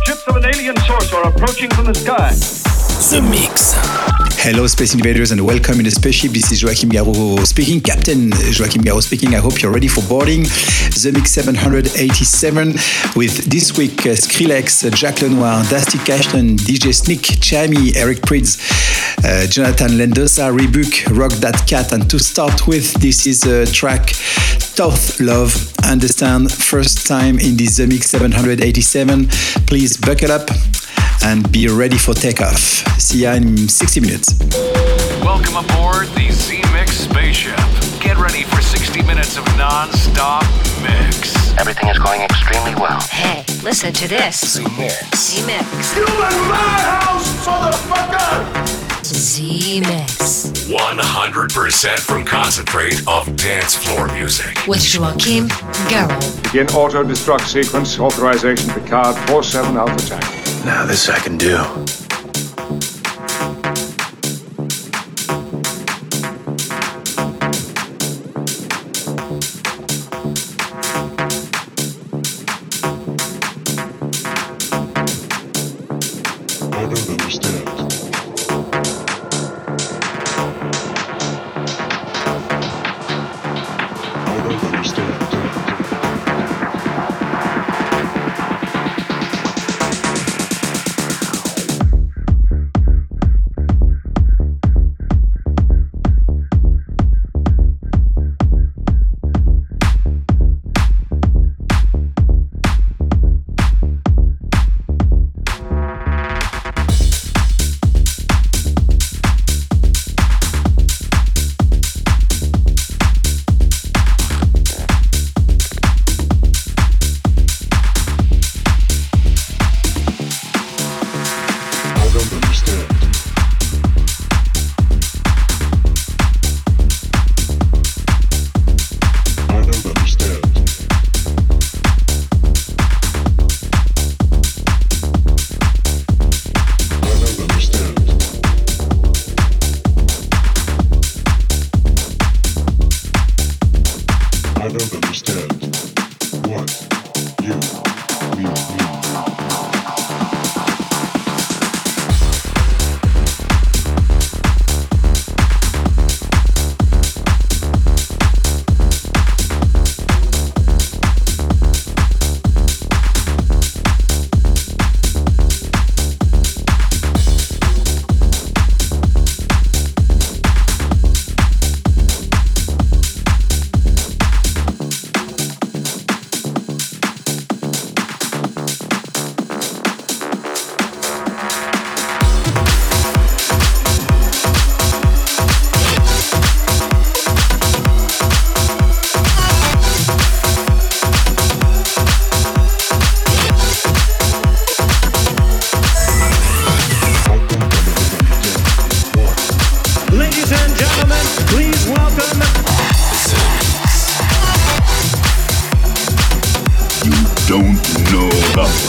Ships of an alien source are approaching from the sky. The Mix. Hello, Space Invaders, and welcome in the spaceship. This is Joachim Garraud speaking. Captain Joachim Garraud speaking. I hope you're ready for boarding the Mix 787 with this week uh, Skrillex, uh, Jack Lenoir, Dusty Cashton, DJ Sneak, Chami, Eric Prydz, uh, Jonathan Lendosa, Rebook, Rock That Cat. And to start with, this is a track, Tough Love. Understand, first time in the The Mix 787. Please buckle up and be ready for takeoff. See ya in 60 minutes. Welcome aboard the Z Mix spaceship. Get ready for 60 minutes of non-stop mix. Everything is going extremely well. Hey, listen to this. The Mix. The Mix. You in my house, motherfucker! The Mix. 100% from concentrate of dance floor music. With Joachim Garraud. Begin auto destruct sequence. Authorization Picard 47 Alpha Tank. Now, this I can do.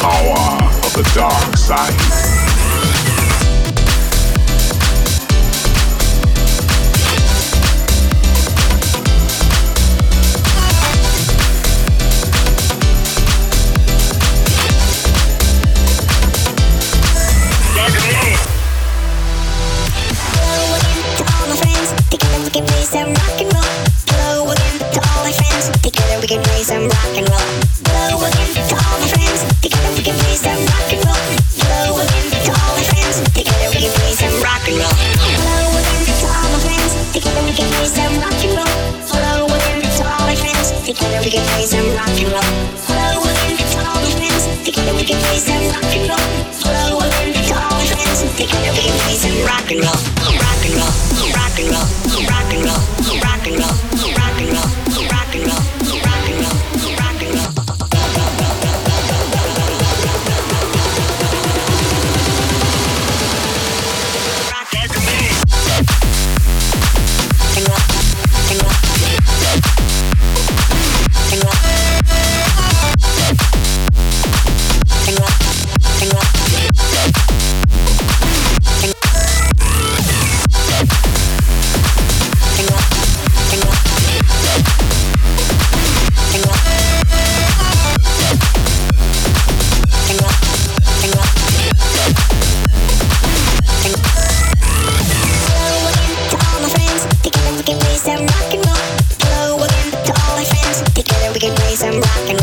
Power of the dark side. I'm rockin'.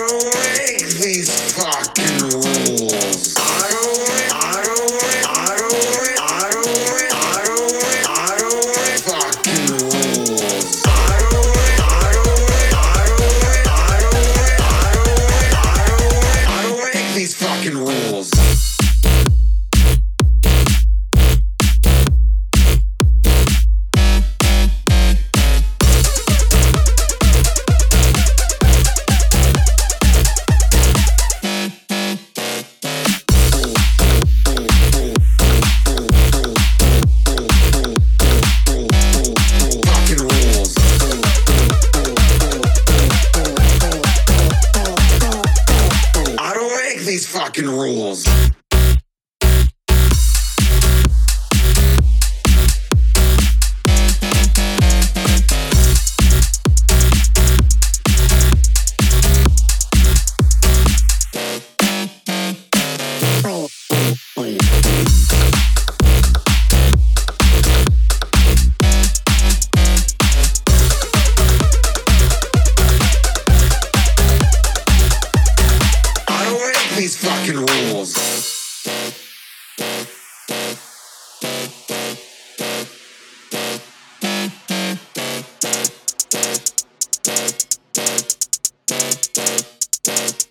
Fucking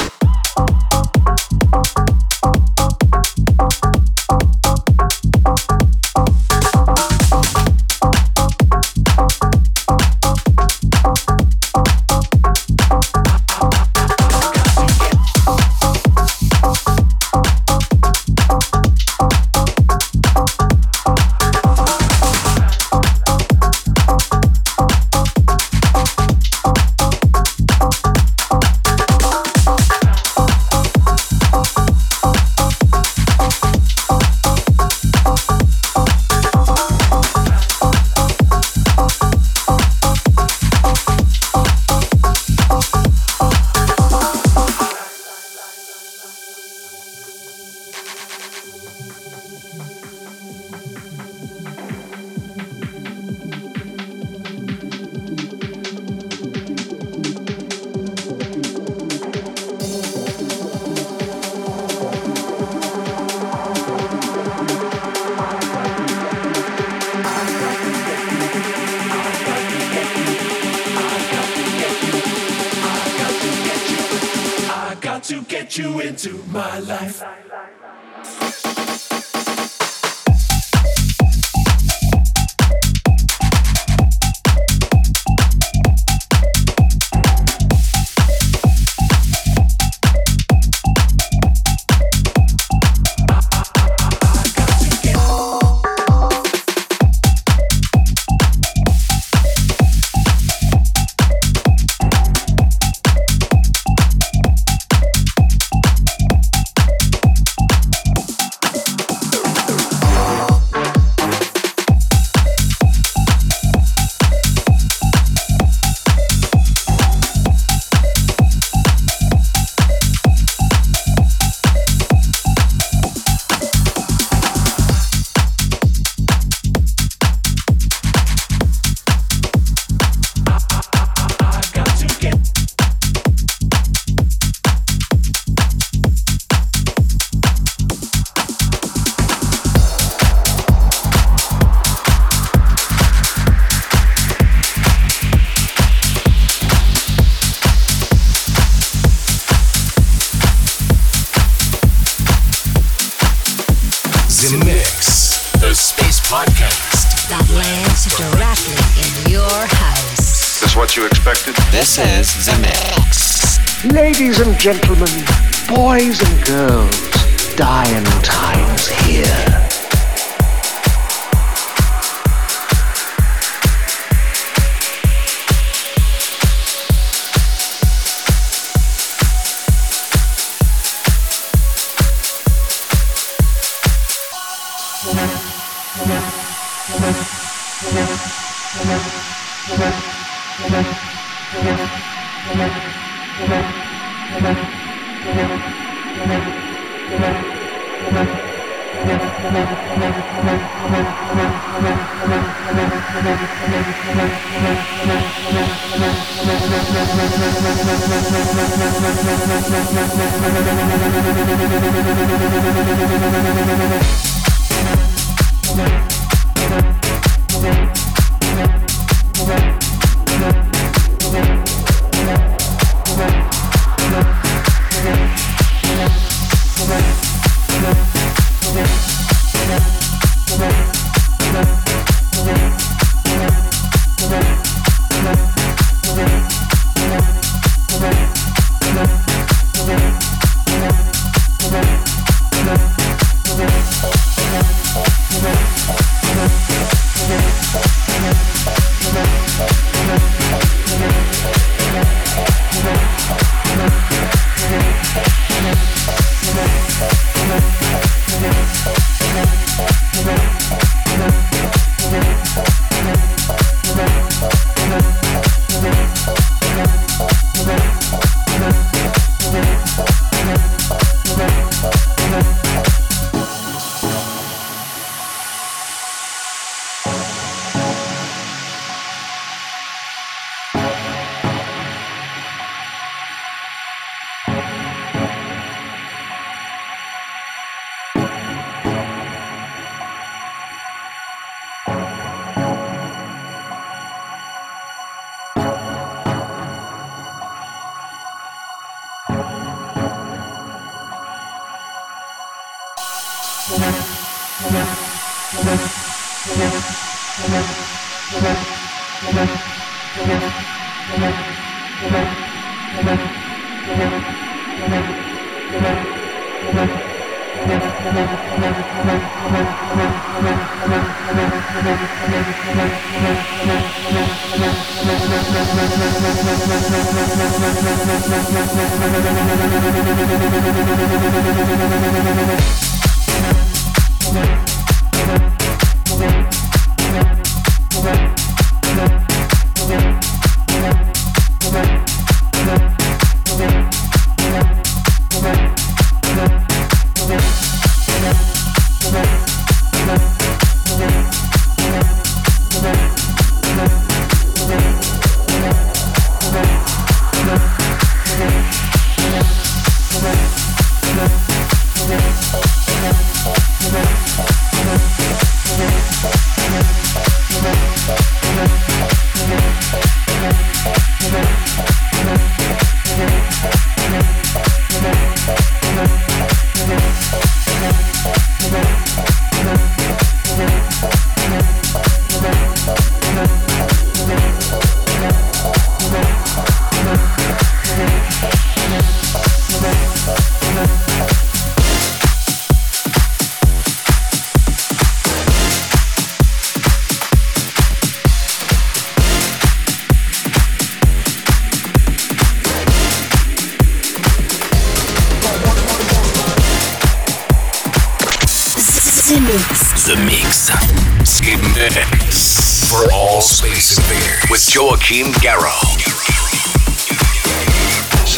Gentlemen,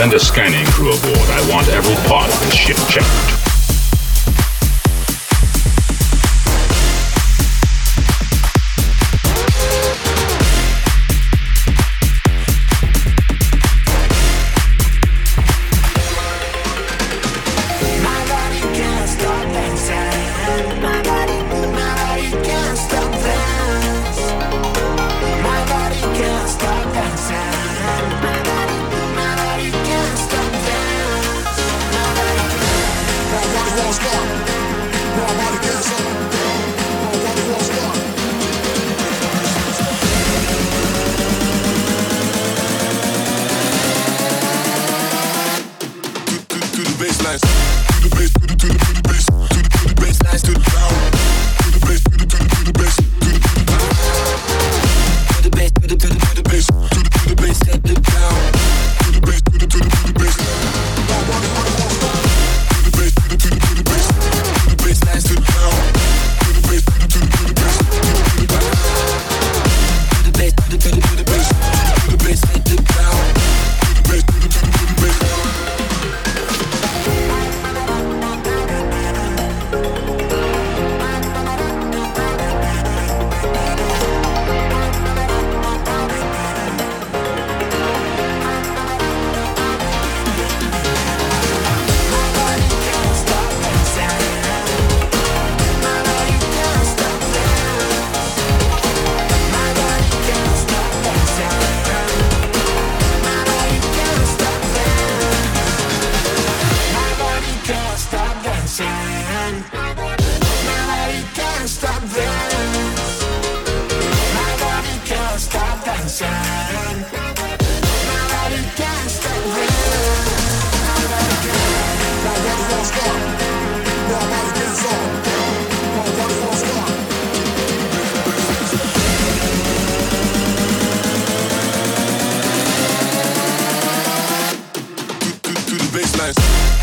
Send a scanning want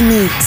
Mix.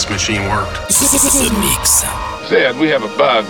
This machine worked. The Mix. Sid, we have a bug.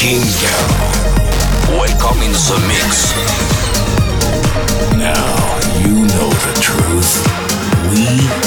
King welcome the mix. Now you know the truth. We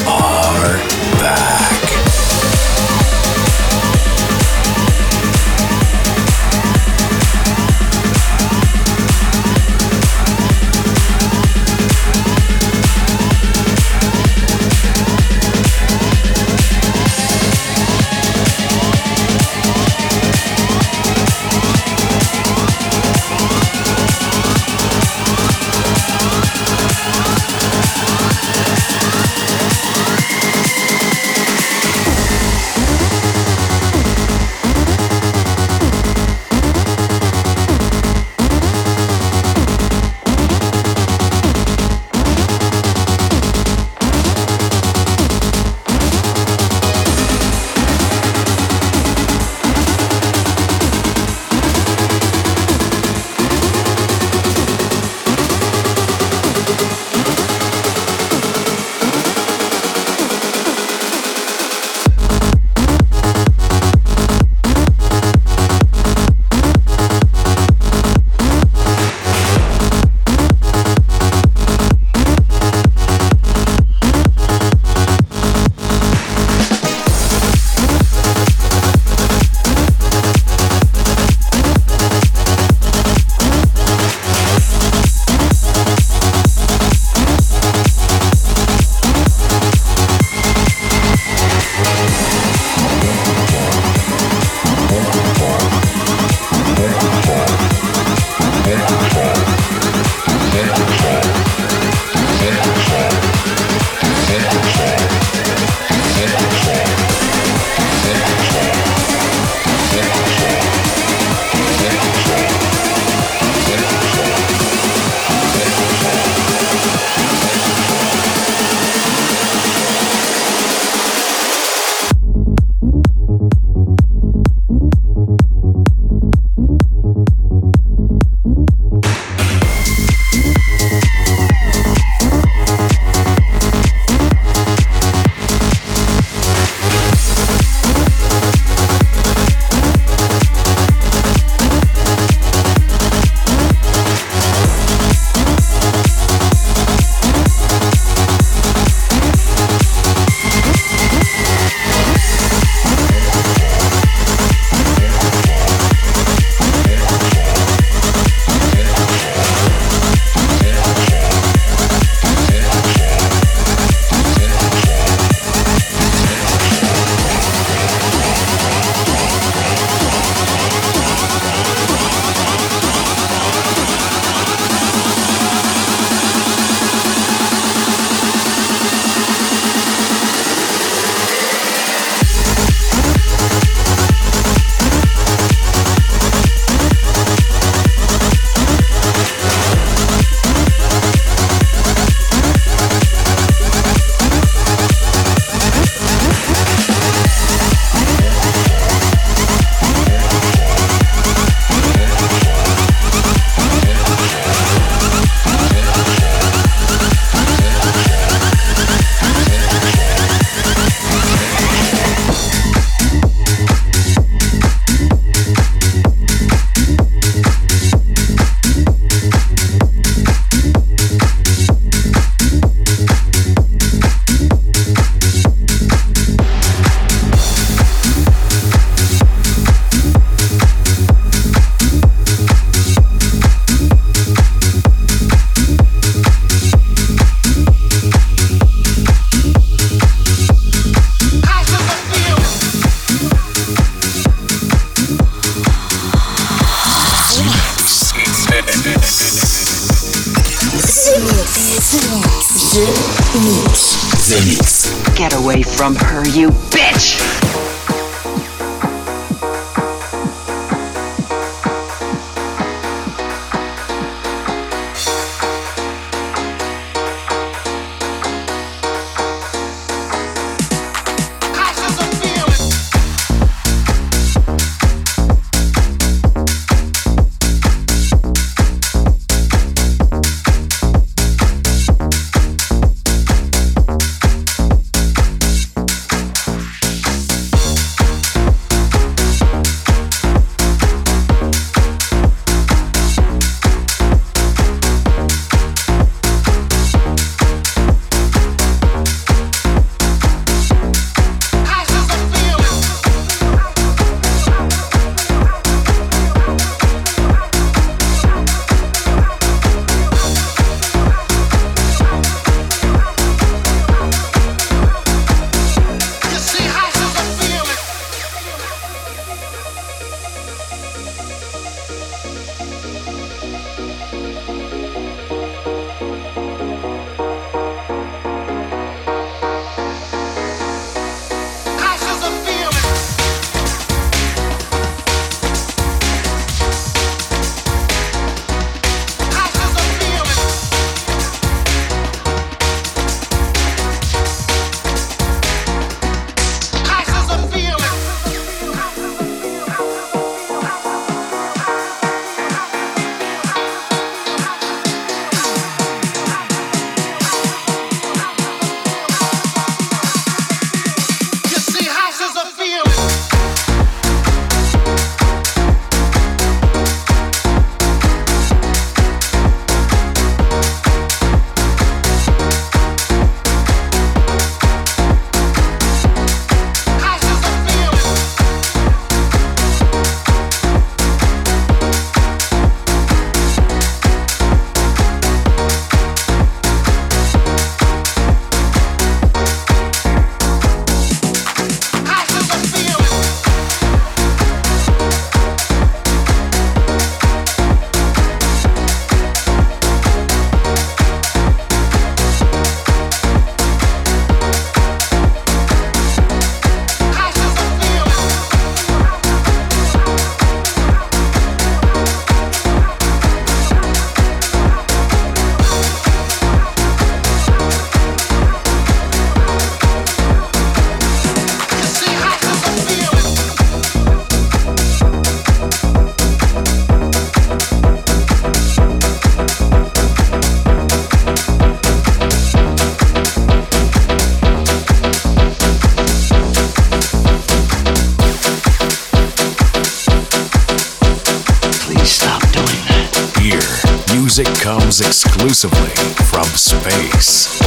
music comes exclusively from space.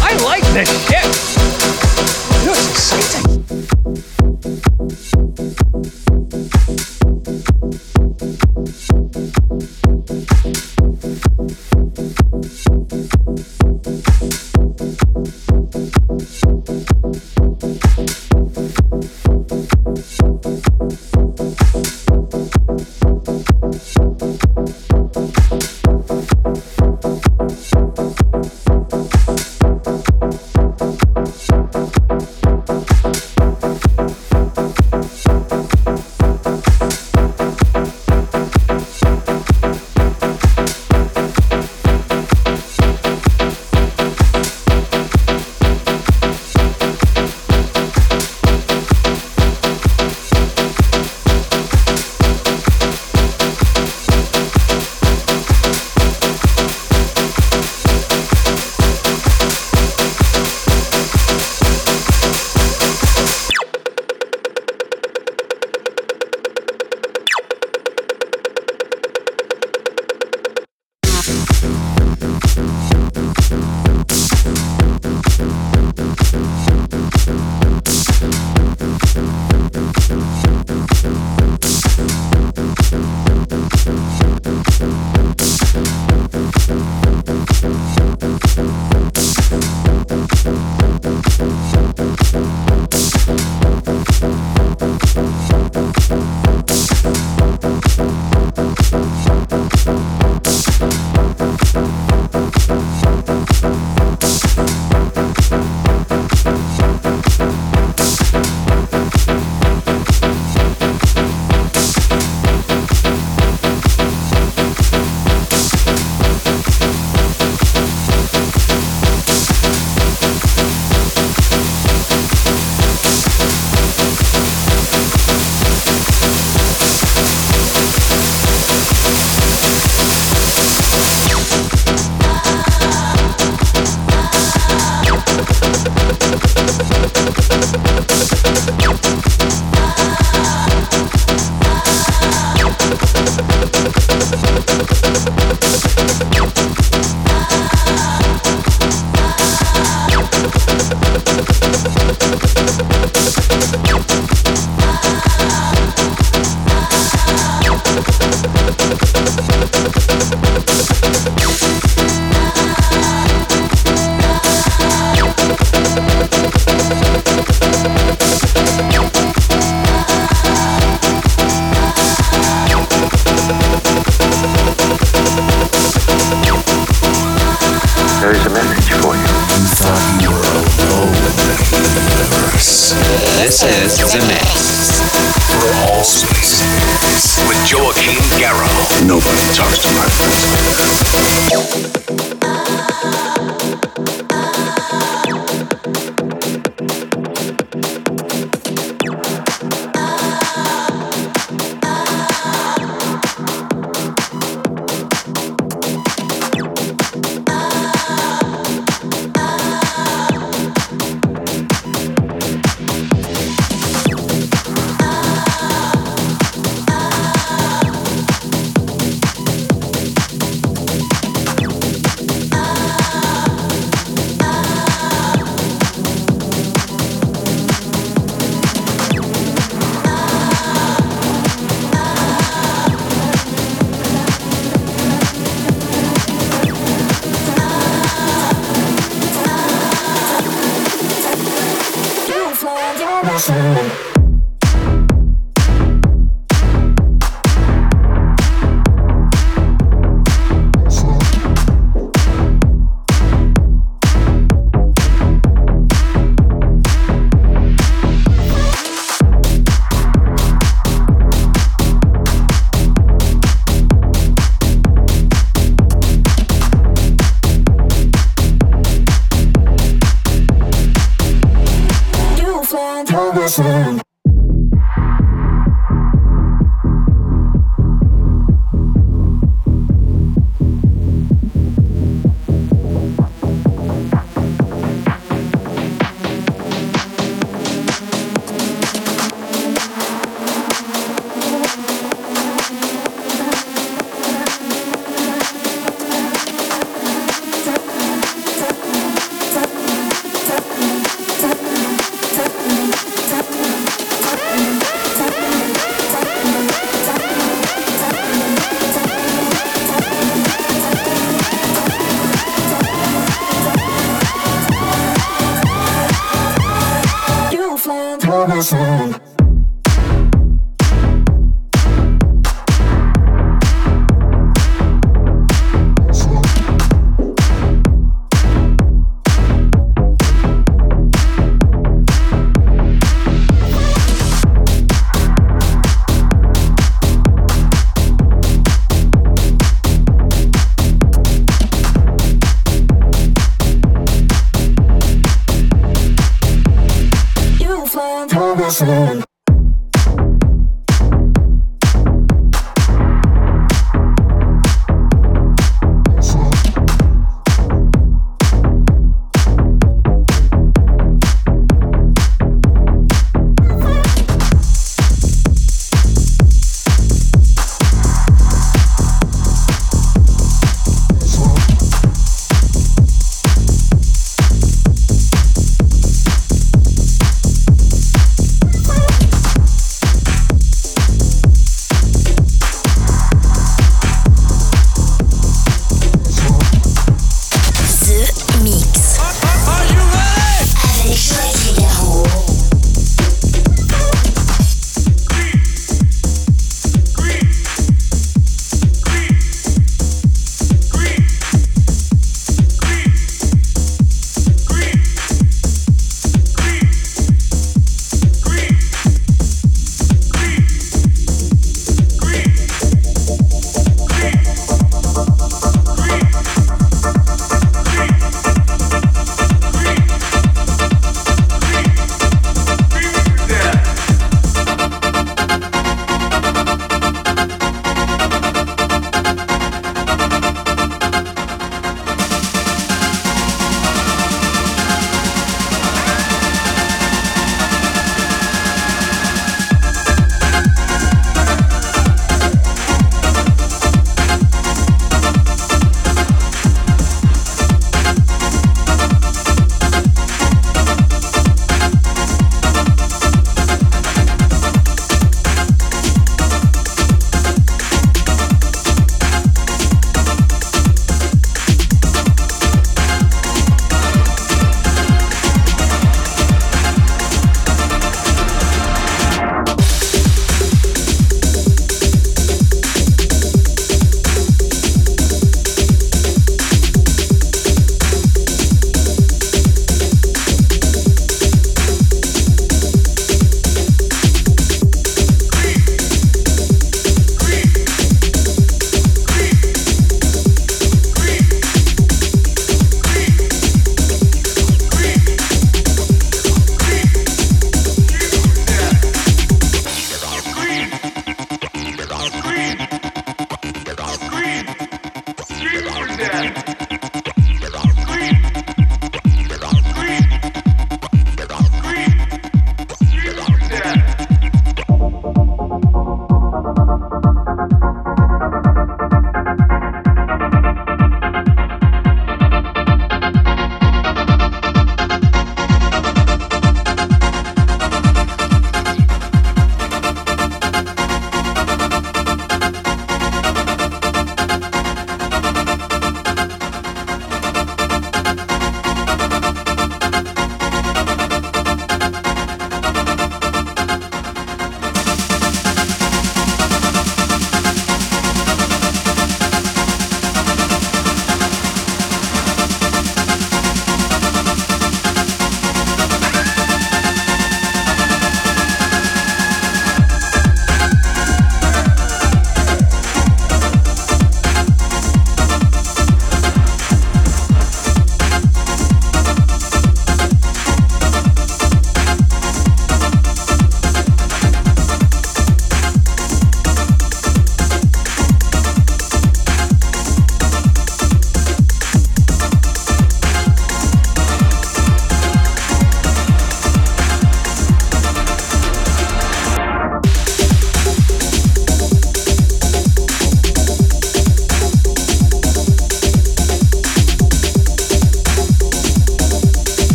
I like this ship. It looks exciting. someone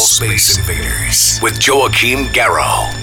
space invaders with Joachim Garraud.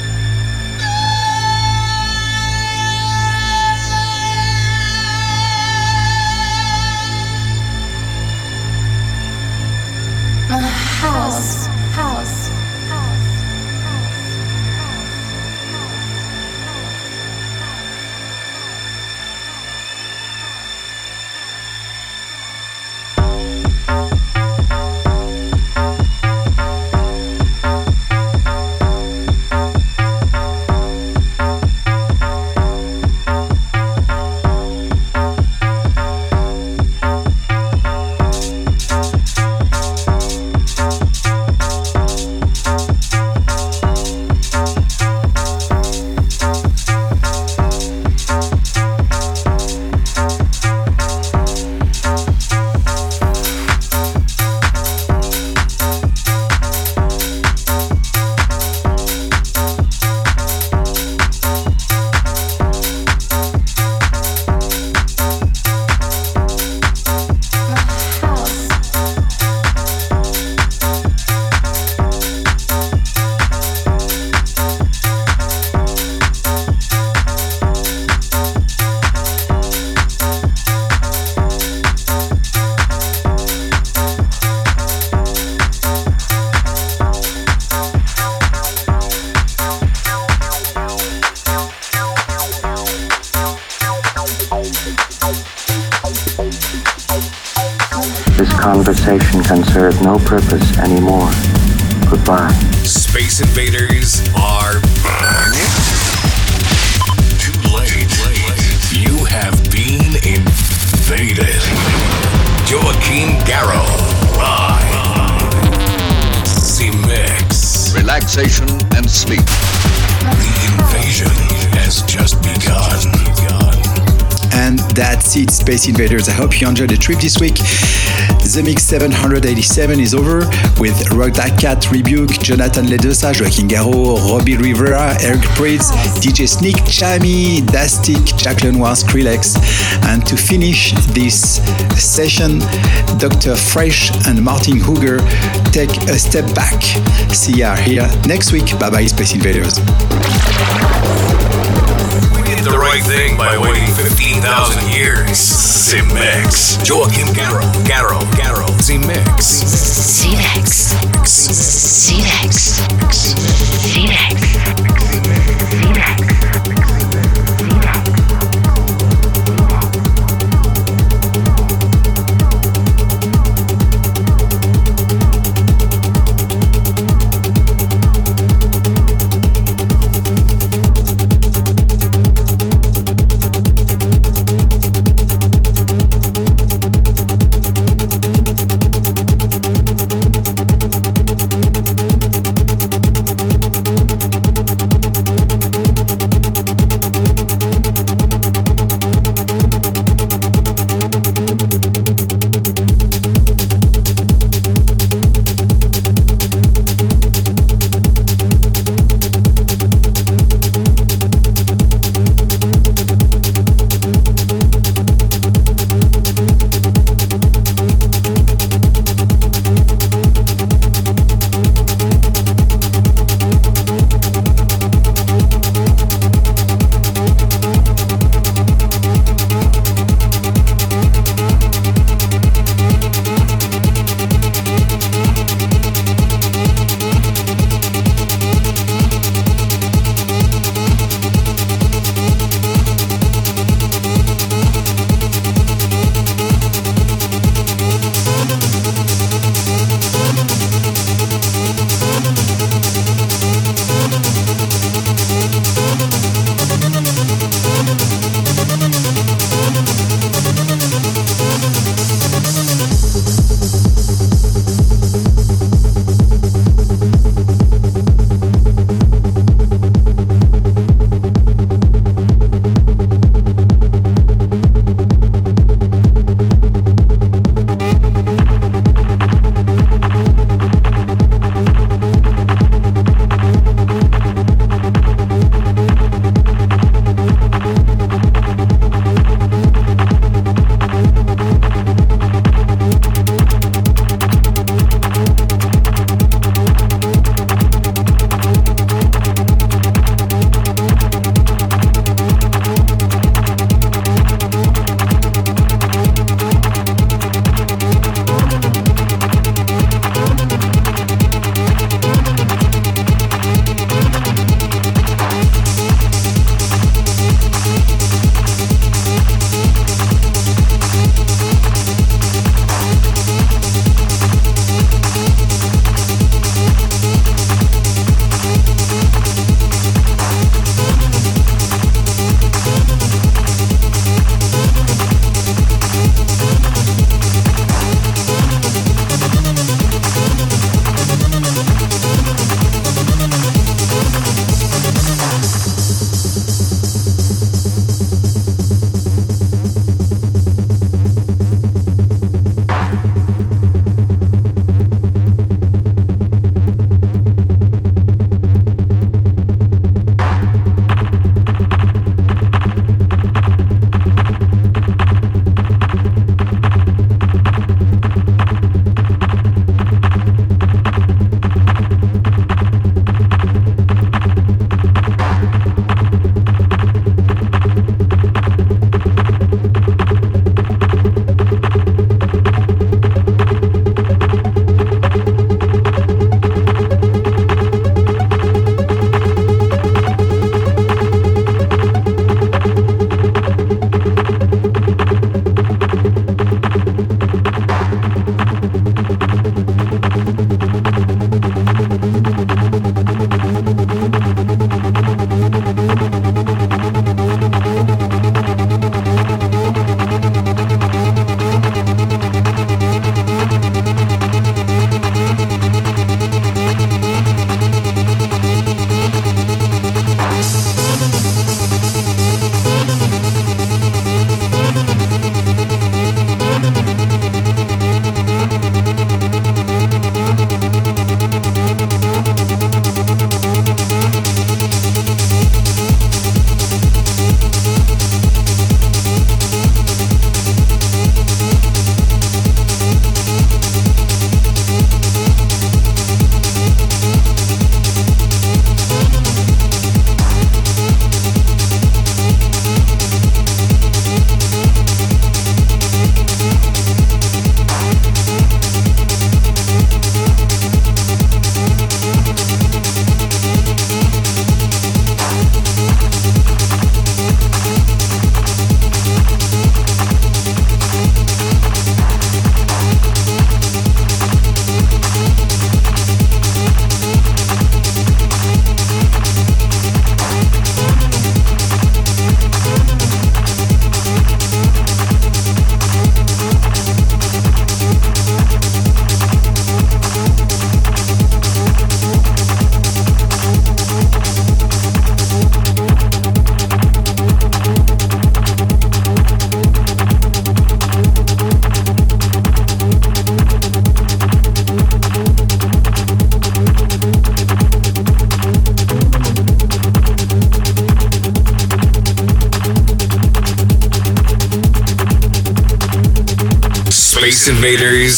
Conversation can serve no purpose anymore. Goodbye. Space invaders are back. Too late. You have been invaded. Joachim Garraud live. C-Mix. Relaxation and sleep. The invasion has just begun. And that's it, Space Invaders. I hope you enjoyed the trip this week. The Mix 787 is over with Rock That Cat, Rebuke, Jonathan Ledosa, Joachim Garraud, Robbie Rivera, Eric Prydz, DJ Sneak, Chami, Dastic, Jack Lenoir, Skrillex. And to finish this session, Dr. Fresh and Martin Hooger take a step back. See ya here next week. Bye bye, Space Invaders. Right thing by waiting 15,000 years. C-Mix. Joachim Garraud. Garraud. Garraud. C-Mix. C-Mix. C-Mix. Space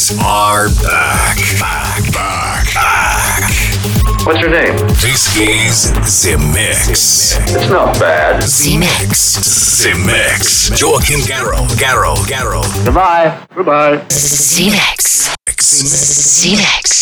Invaders are back. Back, back, back. What's your name? This is The Mix. It's not bad. The Mix. The Mix. Joachim Garraud. Garraud. Garraud. Goodbye. Goodbye. Z-Mix. Z-Mix.